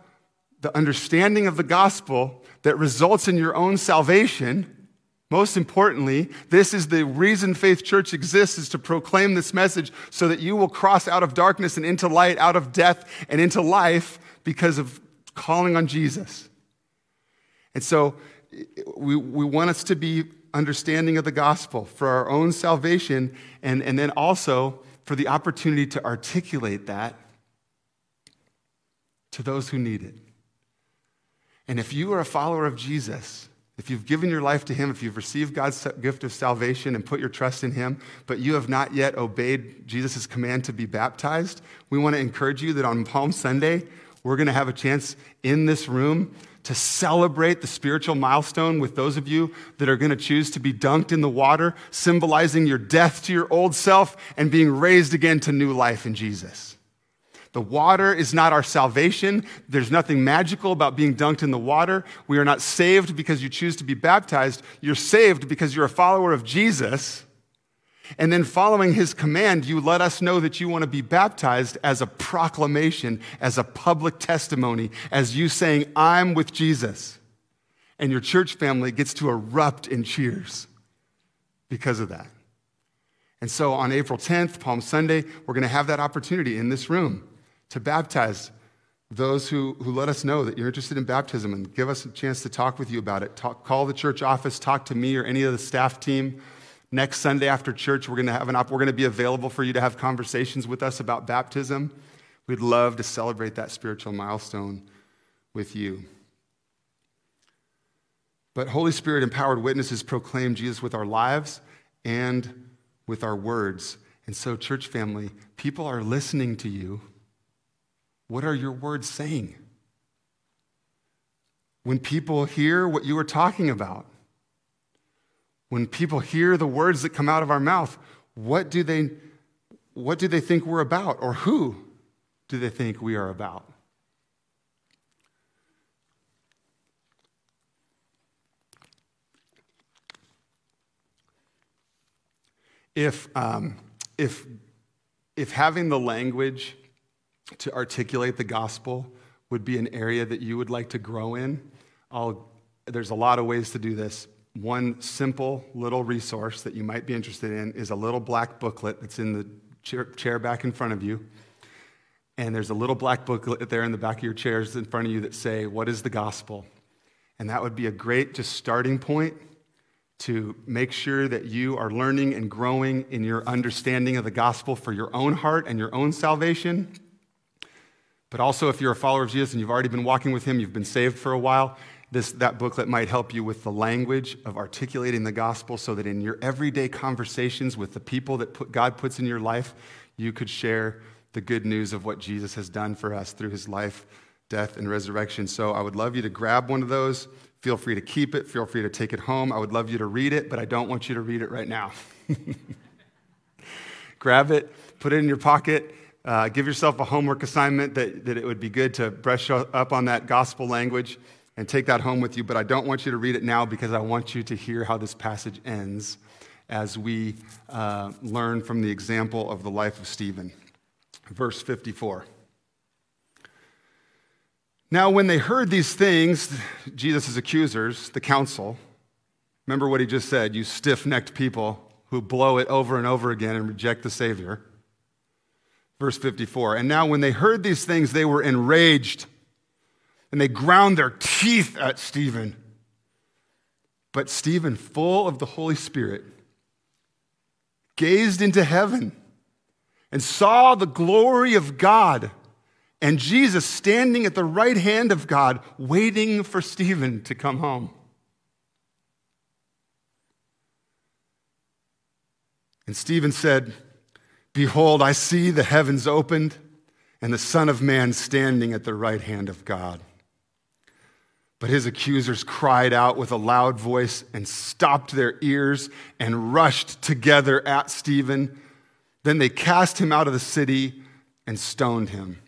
the understanding of the gospel that results in your own salvation? Most importantly, this is the reason Faith Church exists is to proclaim this message so that you will cross out of darkness and into light, out of death and into life because of calling on Jesus. And so we, we want us to be understanding of the gospel for our own salvation and, and then also for the opportunity to articulate that to those who need it. And if you are a follower of Jesus, if you've given your life to Him, if you've received God's gift of salvation and put your trust in Him, but you have not yet obeyed Jesus' command to be baptized, we want to encourage you that on Palm Sunday, we're going to have a chance in this room to celebrate the spiritual milestone with those of you that are going to choose to be dunked in the water, symbolizing your death to your old self and being raised again to new life in Jesus. The water is not our salvation. There's nothing magical about being dunked in the water. We are not saved because you choose to be baptized. You're saved because you're a follower of Jesus. And then, following his command, you let us know that you want to be baptized as a proclamation, as a public testimony, as you saying, I'm with Jesus. And your church family gets to erupt in cheers because of that. And so on April 10th, Palm Sunday, we're going to have that opportunity in this room to baptize those who, who let us know that you're interested in baptism and give us a chance to talk with you about it. Talk, call the church office, talk to me or any of the staff team. Next Sunday after church, we're going to have an op- we're going to be available for you to have conversations with us about baptism. We'd love to celebrate that spiritual milestone with you. But Holy Spirit empowered witnesses proclaim Jesus with our lives and with our words. And so, church family, people are listening to you. What are your words saying? When people hear what you are talking about, when people hear the words that come out of our mouth, what do they, what do they think we're about? Or who do they think we are about? If, um, if, if having the language to articulate the gospel would be an area that you would like to grow in, I'll, there's a lot of ways to do this. One simple little resource that you might be interested in is a little black booklet that's in the chair, chair back in front of you. And there's a little black booklet there in the back of your chairs in front of you that say, What is the gospel? And that would be a great just starting point to make sure that you are learning and growing in your understanding of the gospel for your own heart and your own salvation. But also, if you're a follower of Jesus and you've already been walking with him, you've been saved for a while, this, that booklet might help you with the language of articulating the gospel so that in your everyday conversations with the people that put, God puts in your life, you could share the good news of what Jesus has done for us through his life, death, and resurrection. So I would love you to grab one of those. Feel free to keep it. Feel free to take it home. I would love you to read it, but I don't want you to read it right now. [LAUGHS] Grab it, put it in your pocket. Uh, give yourself a homework assignment that, that it would be good to brush up on that gospel language and take that home with you. But I don't want you to read it now because I want you to hear how this passage ends as we uh, learn from the example of the life of Stephen. Verse 54. Now, when they heard these things, Jesus' accusers, the council, remember what he just said you stiff necked people who blow it over and over again and reject the Savior. Verse 54 And now, when they heard these things, they were enraged and they ground their teeth at Stephen. But Stephen, full of the Holy Spirit, gazed into heaven and saw the glory of God and Jesus standing at the right hand of God, waiting for Stephen to come home. And Stephen said, Behold, I see the heavens opened and the Son of Man standing at the right hand of God. But his accusers cried out with a loud voice and stopped their ears and rushed together at Stephen. Then they cast him out of the city and stoned him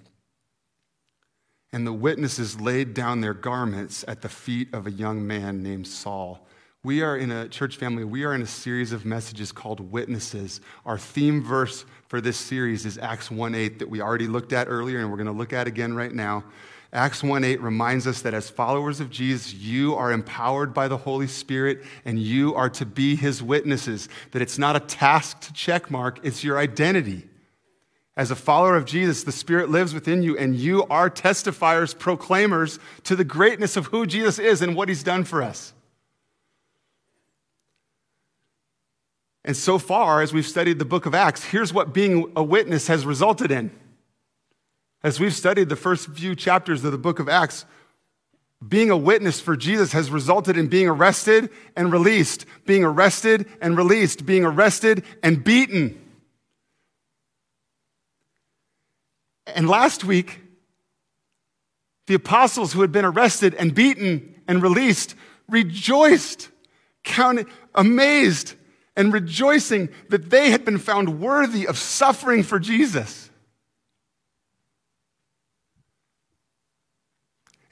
and the witnesses laid down their garments at the feet of a young man named Saul. We are in a church family, we are in a series of messages called Witnesses. Our theme verse for this series is Acts 1 8 that we already looked at earlier and we're going to look at again right now. Acts 1 8 reminds us that as followers of Jesus, you are empowered by the Holy Spirit and you are to be his witnesses. That it's not a task to check mark, it's your identity. As a follower of Jesus, the Spirit lives within you, and you are testifiers, proclaimers to the greatness of who Jesus is and what he's done for us. And so far, as we've studied the book of Acts, here's what being a witness has resulted in. As we've studied the first few chapters of the book of Acts, being a witness for Jesus has resulted in being arrested and released, being arrested and released, being arrested and beaten. And last week, the apostles who had been arrested and beaten and released rejoiced, counted, amazed, and rejoicing that they had been found worthy of suffering for Jesus.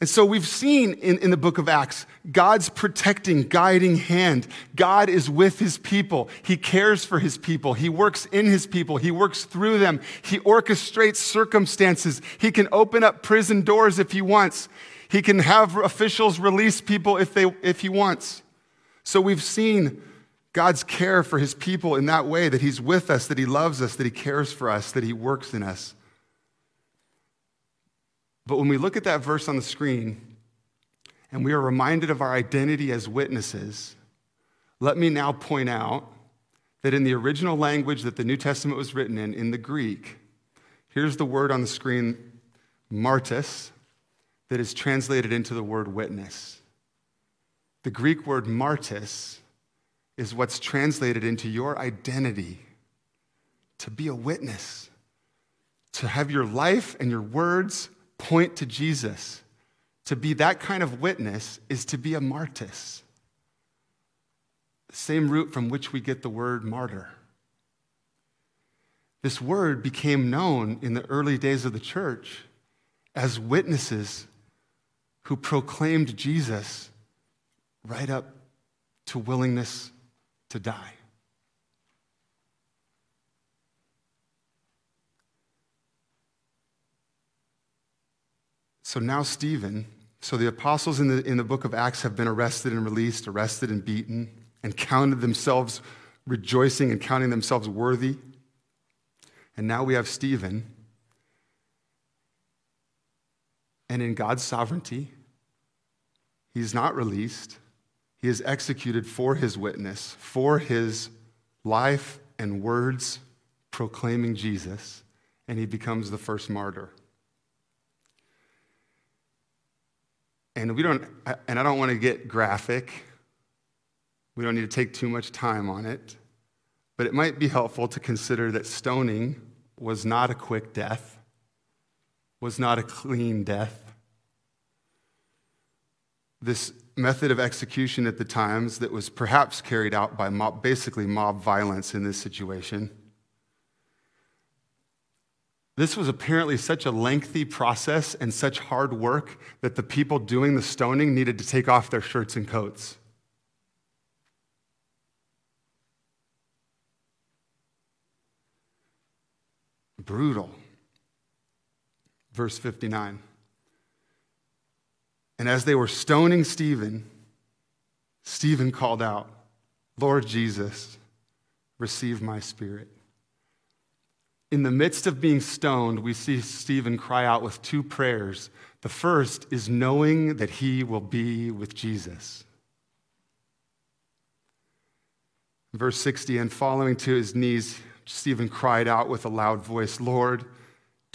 And so we've seen in, in the book of Acts God's protecting, guiding hand. God is with his people. He cares for his people. He works in his people. He works through them. He orchestrates circumstances. He can open up prison doors if he wants. He can have officials release people if, they, if he wants. So we've seen God's care for his people in that way that he's with us, that he loves us, that he cares for us, that he works in us. But when we look at that verse on the screen and we are reminded of our identity as witnesses, let me now point out that in the original language that the New Testament was written in, in the Greek, here's the word on the screen, martis, that is translated into the word witness. The Greek word martis is what's translated into your identity to be a witness, to have your life and your words point to Jesus. To be that kind of witness is to be a martis, the same root from which we get the word martyr. This word became known in the early days of the church as witnesses who proclaimed Jesus right up to willingness to die. So now, Stephen, so the apostles in the, in the book of Acts have been arrested and released, arrested and beaten, and counted themselves rejoicing and counting themselves worthy. And now we have Stephen. And in God's sovereignty, he's not released. He is executed for his witness, for his life and words proclaiming Jesus, and he becomes the first martyr. And we don't, and I don't want to get graphic. We don't need to take too much time on it. But it might be helpful to consider that stoning was not a quick death, was not a clean death. This method of execution at the times that was perhaps carried out by mob, basically mob violence in this situation this was apparently such a lengthy process and such hard work that the people doing the stoning needed to take off their shirts and coats. Brutal. Verse 59. And as they were stoning Stephen, Stephen called out, Lord Jesus, receive my spirit in the midst of being stoned, we see Stephen cry out with two prayers. The first is knowing that he will be with Jesus. Verse 60, and following to his knees, Stephen cried out with a loud voice, Lord,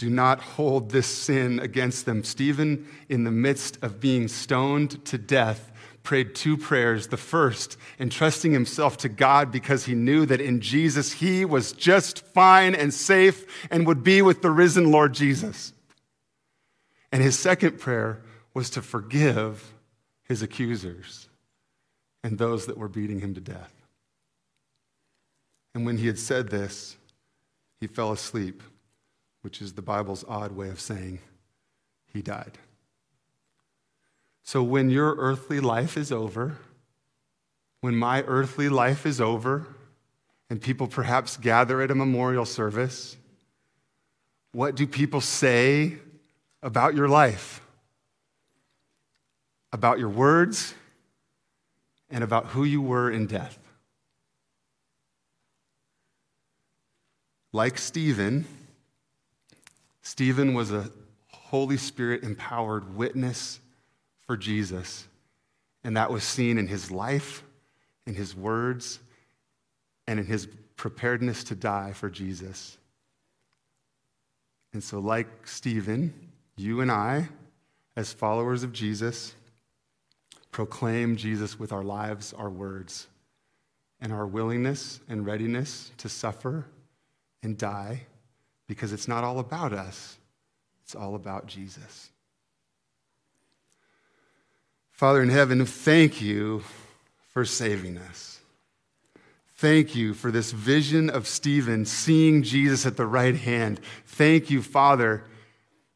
do not hold this sin against them. Stephen, in the midst of being stoned to death, prayed two prayers. The first, entrusting himself to God because he knew that in Jesus he was just fine and safe and would be with the risen Lord Jesus. And his second prayer was to forgive his accusers and those that were beating him to death. And when he had said this, he fell asleep, which is the Bible's odd way of saying he died. So when your earthly life is over, when my earthly life is over, and people perhaps gather at a memorial service, what do people say about your life? About your words and about who you were in death. Like Stephen, Stephen was a Holy Spirit empowered witness for Jesus. And that was seen in his life, in his words, and in his preparedness to die for Jesus. And so, like Stephen, you and I, as followers of Jesus, proclaim Jesus with our lives, our words, and our willingness and readiness to suffer and die because it's not all about us, it's all about Jesus. Father in heaven, thank you for saving us. Thank you for this vision of Stephen seeing Jesus at the right hand. Thank you, Father,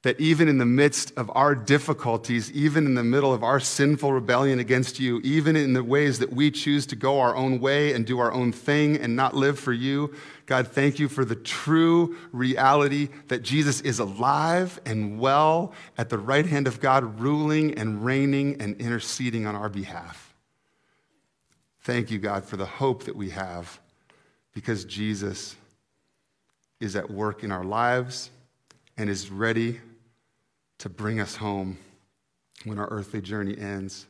that even in the midst of our difficulties, even in the middle of our sinful rebellion against you, even in the ways that we choose to go our own way and do our own thing and not live for you, God, thank you for the true reality that Jesus is alive and well at the right hand of God, ruling and reigning and interceding on our behalf. Thank you, God, for the hope that we have because Jesus is at work in our lives and is ready to bring us home when our earthly journey ends.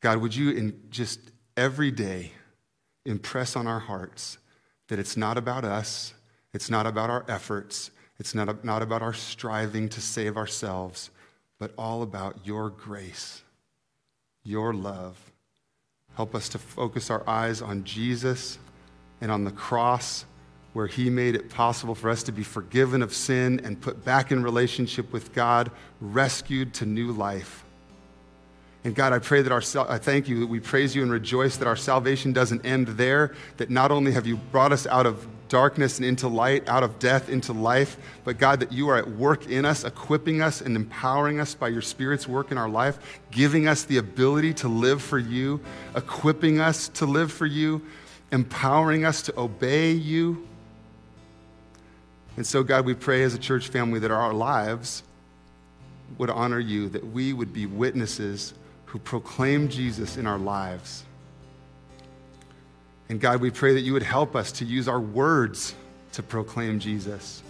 God, would you in just every day impress on our hearts that it's not about us, it's not about our efforts, it's not, not about our striving to save ourselves, but all about your grace, your love. Help us to focus our eyes on Jesus and on the cross where he made it possible for us to be forgiven of sin and put back in relationship with God, rescued to new life. And God, I pray that our, I thank you that we praise you and rejoice that our salvation doesn't end there, that not only have you brought us out of darkness and into light, out of death into life, but God, that you are at work in us, equipping us and empowering us by your Spirit's work in our life, giving us the ability to live for you, equipping us to live for you, empowering us to obey you. And so, God, we pray as a church family that our lives would honor you, that we would be witnesses who proclaim Jesus in our lives. And God, we pray that you would help us to use our words to proclaim Jesus.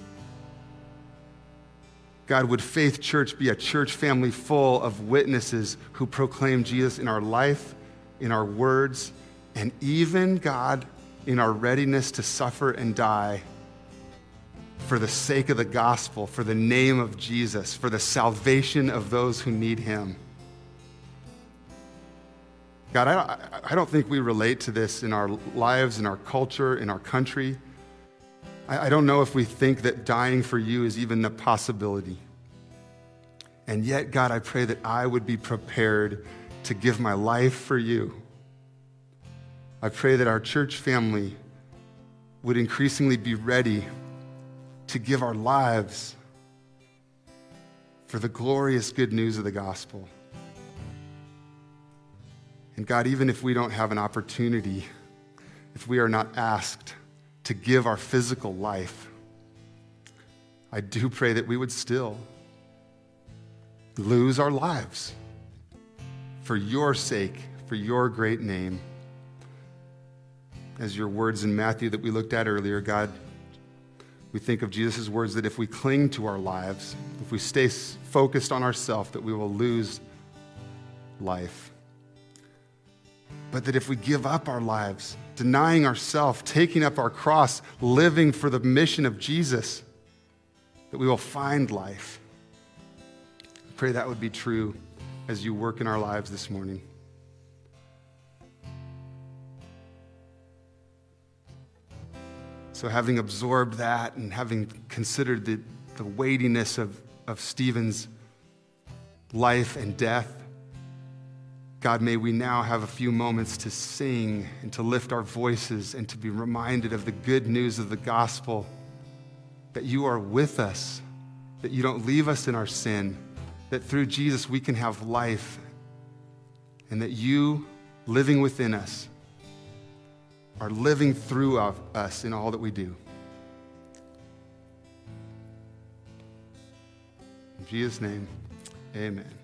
God, would Faith Church be a church family full of witnesses who proclaim Jesus in our life, in our words, and even, God, in our readiness to suffer and die for the sake of the gospel, for the name of Jesus, for the salvation of those who need him. God, I, I don't think we relate to this in our lives, in our culture, in our country. I, I don't know if we think that dying for you is even a possibility. And yet, God, I pray that I would be prepared to give my life for you. I pray that our church family would increasingly be ready to give our lives for the glorious good news of the gospel. And God, even if we don't have an opportunity, if we are not asked to give our physical life, I do pray that we would still lose our lives for your sake, for your great name. As your words in Matthew that we looked at earlier, God, we think of Jesus' words that if we cling to our lives, if we stay focused on ourselves, that we will lose life but that if we give up our lives, denying ourselves, taking up our cross, living for the mission of Jesus, that we will find life. I pray that would be true as you work in our lives this morning. So, having absorbed that and having considered the, the weightiness of, of Stephen's life and death, God, may we now have a few moments to sing and to lift our voices and to be reminded of the good news of the gospel that you are with us, that you don't leave us in our sin, that through Jesus we can have life, and that you, living within us, are living through us in all that we do. In Jesus' name, amen.